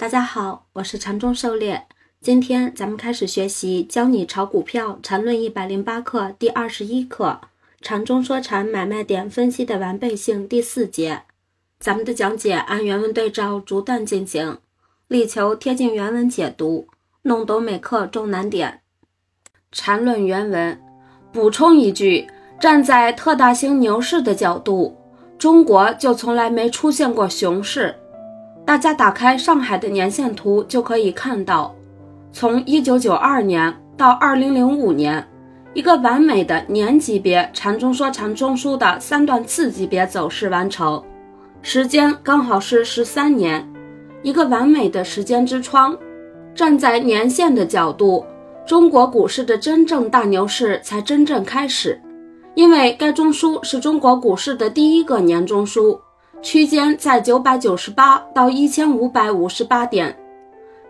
大家好，我是禅中狩猎。今天咱们开始学习《教你炒股票禅论一百零八课》第二十一课“禅中说禅买卖点分析的完备性”第四节。咱们的讲解按原文对照逐段进行，力求贴近原文解读，弄懂每课重难点。禅论原文补充一句：站在特大型牛市的角度。中国就从来没出现过熊市，大家打开上海的年线图就可以看到，从一九九二年到二零零五年，一个完美的年级别禅中说禅中枢的三段次级别走势完成，时间刚好是十三年，一个完美的时间之窗。站在年线的角度，中国股市的真正大牛市才真正开始。因为该中枢是中国股市的第一个年中枢，区间在九百九十八到一千五百五十八点。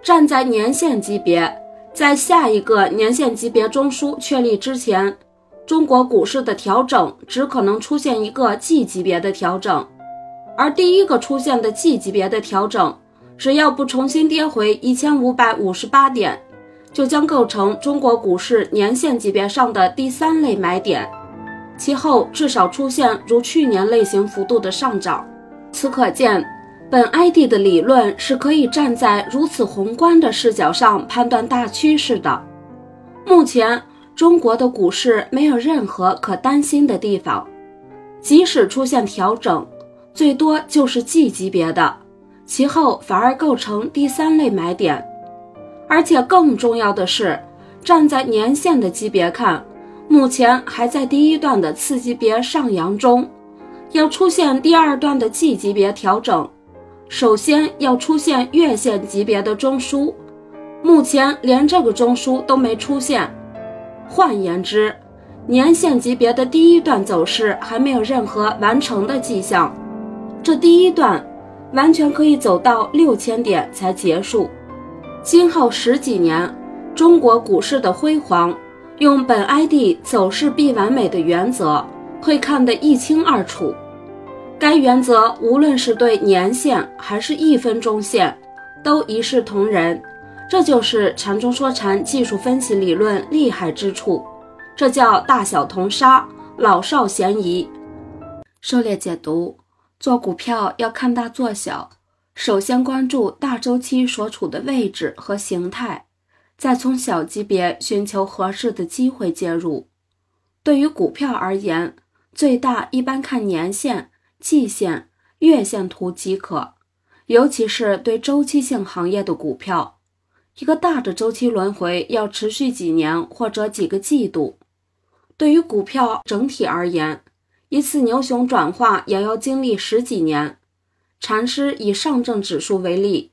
站在年线级别，在下一个年线级别中枢确立之前，中国股市的调整只可能出现一个 G 级别的调整，而第一个出现的 G 级别的调整，只要不重新跌回一千五百五十八点，就将构成中国股市年线级别上的第三类买点。其后至少出现如去年类型幅度的上涨，此可见，本 ID 的理论是可以站在如此宏观的视角上判断大趋势的。目前中国的股市没有任何可担心的地方，即使出现调整，最多就是 G 级别的，其后反而构成第三类买点。而且更重要的是，站在年线的级别看。目前还在第一段的次级别上扬中，要出现第二段的 G 级别调整，首先要出现月线级别的中枢，目前连这个中枢都没出现。换言之，年线级别的第一段走势还没有任何完成的迹象，这第一段完全可以走到六千点才结束。今后十几年，中国股市的辉煌。用本 ID 走势必完美的原则，会看得一清二楚。该原则无论是对年线还是一分钟线，都一视同仁。这就是禅中说禅技术分析理论厉害之处。这叫大小同杀，老少咸宜。狩猎解读：做股票要看大做小，首先关注大周期所处的位置和形态。再从小级别寻求合适的机会介入。对于股票而言，最大一般看年限、季线、月线图即可。尤其是对周期性行业的股票，一个大的周期轮回要持续几年或者几个季度。对于股票整体而言，一次牛熊转化也要经历十几年。禅师以上证指数为例。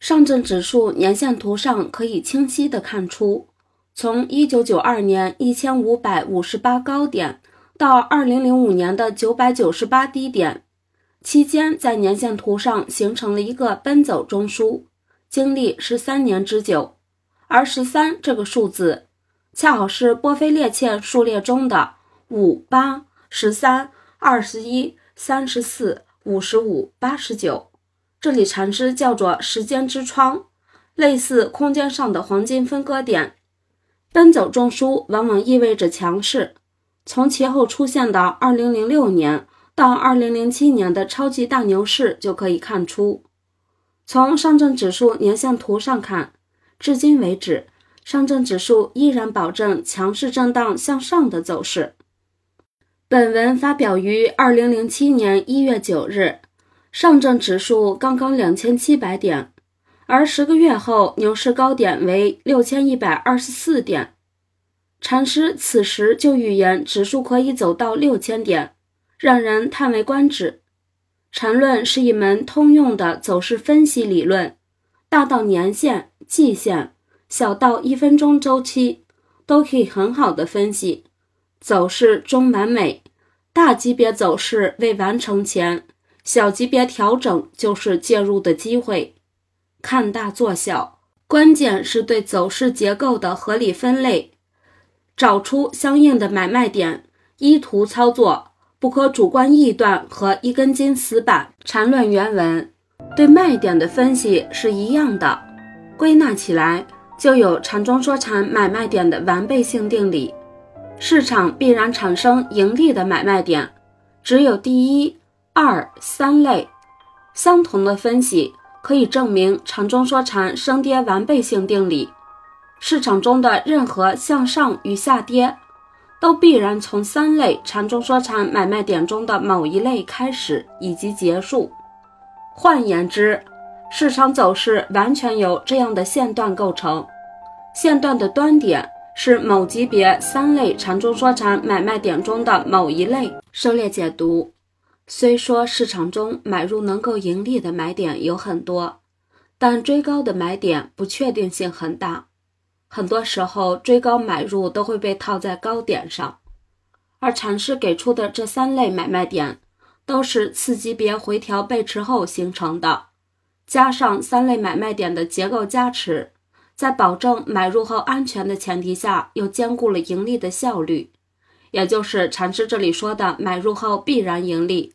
上证指数年线图上可以清晰地看出，从一九九二年一千五百五十八高点到二零零五年的九百九十八低点，期间在年线图上形成了一个奔走中枢，经历十三年之久。而十三这个数字，恰好是波菲列切数列中的五八十三二十一三十四五十五八十九。这里缠枝叫做时间之窗，类似空间上的黄金分割点。奔走中枢往往意味着强势。从其后出现的2006年到2007年的超级大牛市就可以看出。从上证指数年线图上看，至今为止，上证指数依然保证强势震荡向上的走势。本文发表于2007年1月9日。上证指数刚刚两千七百点，而十个月后牛市高点为六千一百二十四点。禅师此时就预言指数可以走到六千点，让人叹为观止。禅论是一门通用的走势分析理论，大到年线、季线，小到一分钟周期，都可以很好的分析。走势中完美，大级别走势未完成前。小级别调整就是介入的机会，看大做小，关键是对走势结构的合理分类，找出相应的买卖点，依图操作，不可主观臆断和一根筋死板。缠论原文：对卖点的分析是一样的，归纳起来就有禅中说禅买卖点的完备性定理。市场必然产生盈利的买卖点，只有第一、二、三类。相同的分析可以证明禅中说禅升跌完备性定理。市场中的任何向上与下跌，都必然从三类禅中说禅买卖点中的某一类开始以及结束。换言之，市场走势完全由这样的线段构成，线段的端点。是某级别三类缠中说禅买卖点中的某一类。狩猎解读：虽说市场中买入能够盈利的买点有很多，但追高的买点不确定性很大。很多时候，追高买入都会被套在高点上。而禅师给出的这三类买卖点，都是次级别回调背驰后形成的，加上三类买卖点的结构加持。在保证买入后安全的前提下，又兼顾了盈利的效率，也就是禅师这里说的买入后必然盈利。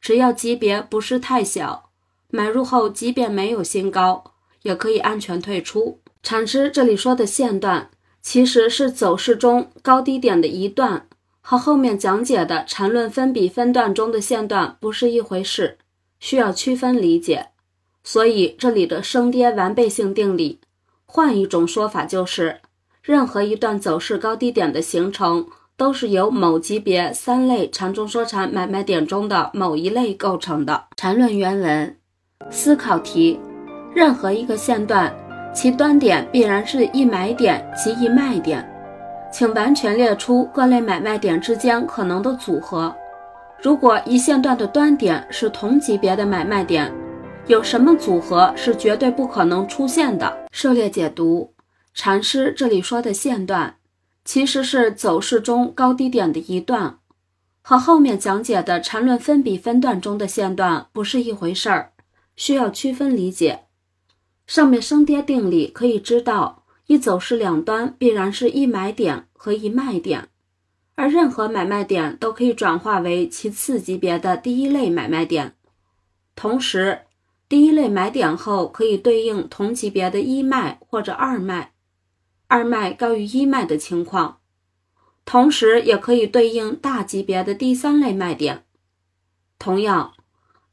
只要级别不是太小，买入后即便没有新高，也可以安全退出。禅师这里说的线段，其实是走势中高低点的一段，和后面讲解的缠论分比分段中的线段不是一回事，需要区分理解。所以这里的升跌完备性定理。换一种说法就是，任何一段走势高低点的形成，都是由某级别三类缠中说禅买卖点中的某一类构成的。缠论原文思考题：任何一个线段，其端点必然是一买点及一卖点，请完全列出各类买卖点之间可能的组合。如果一线段的端点是同级别的买卖点。有什么组合是绝对不可能出现的？涉猎解读，禅师这里说的线段，其实是走势中高低点的一段，和后面讲解的缠论分比分段中的线段不是一回事儿，需要区分理解。上面升跌定理可以知道，一走势两端必然是一买点和一卖点，而任何买卖点都可以转化为其次级别的第一类买卖点，同时。第一类买点后可以对应同级别的一卖或者二卖，二卖高于一卖的情况，同时也可以对应大级别的第三类卖点。同样，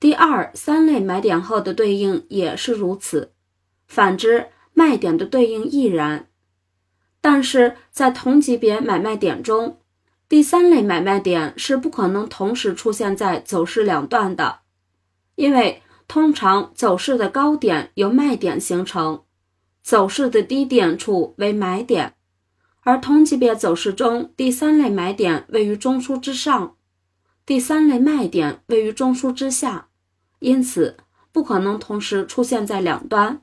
第二、三类买点后的对应也是如此。反之，卖点的对应亦然。但是在同级别买卖点中，第三类买卖点是不可能同时出现在走势两段的，因为。通常走势的高点由卖点形成，走势的低点处为买点，而同级别走势中第三类买点位于中枢之上，第三类卖点位于中枢之下，因此不可能同时出现在两端。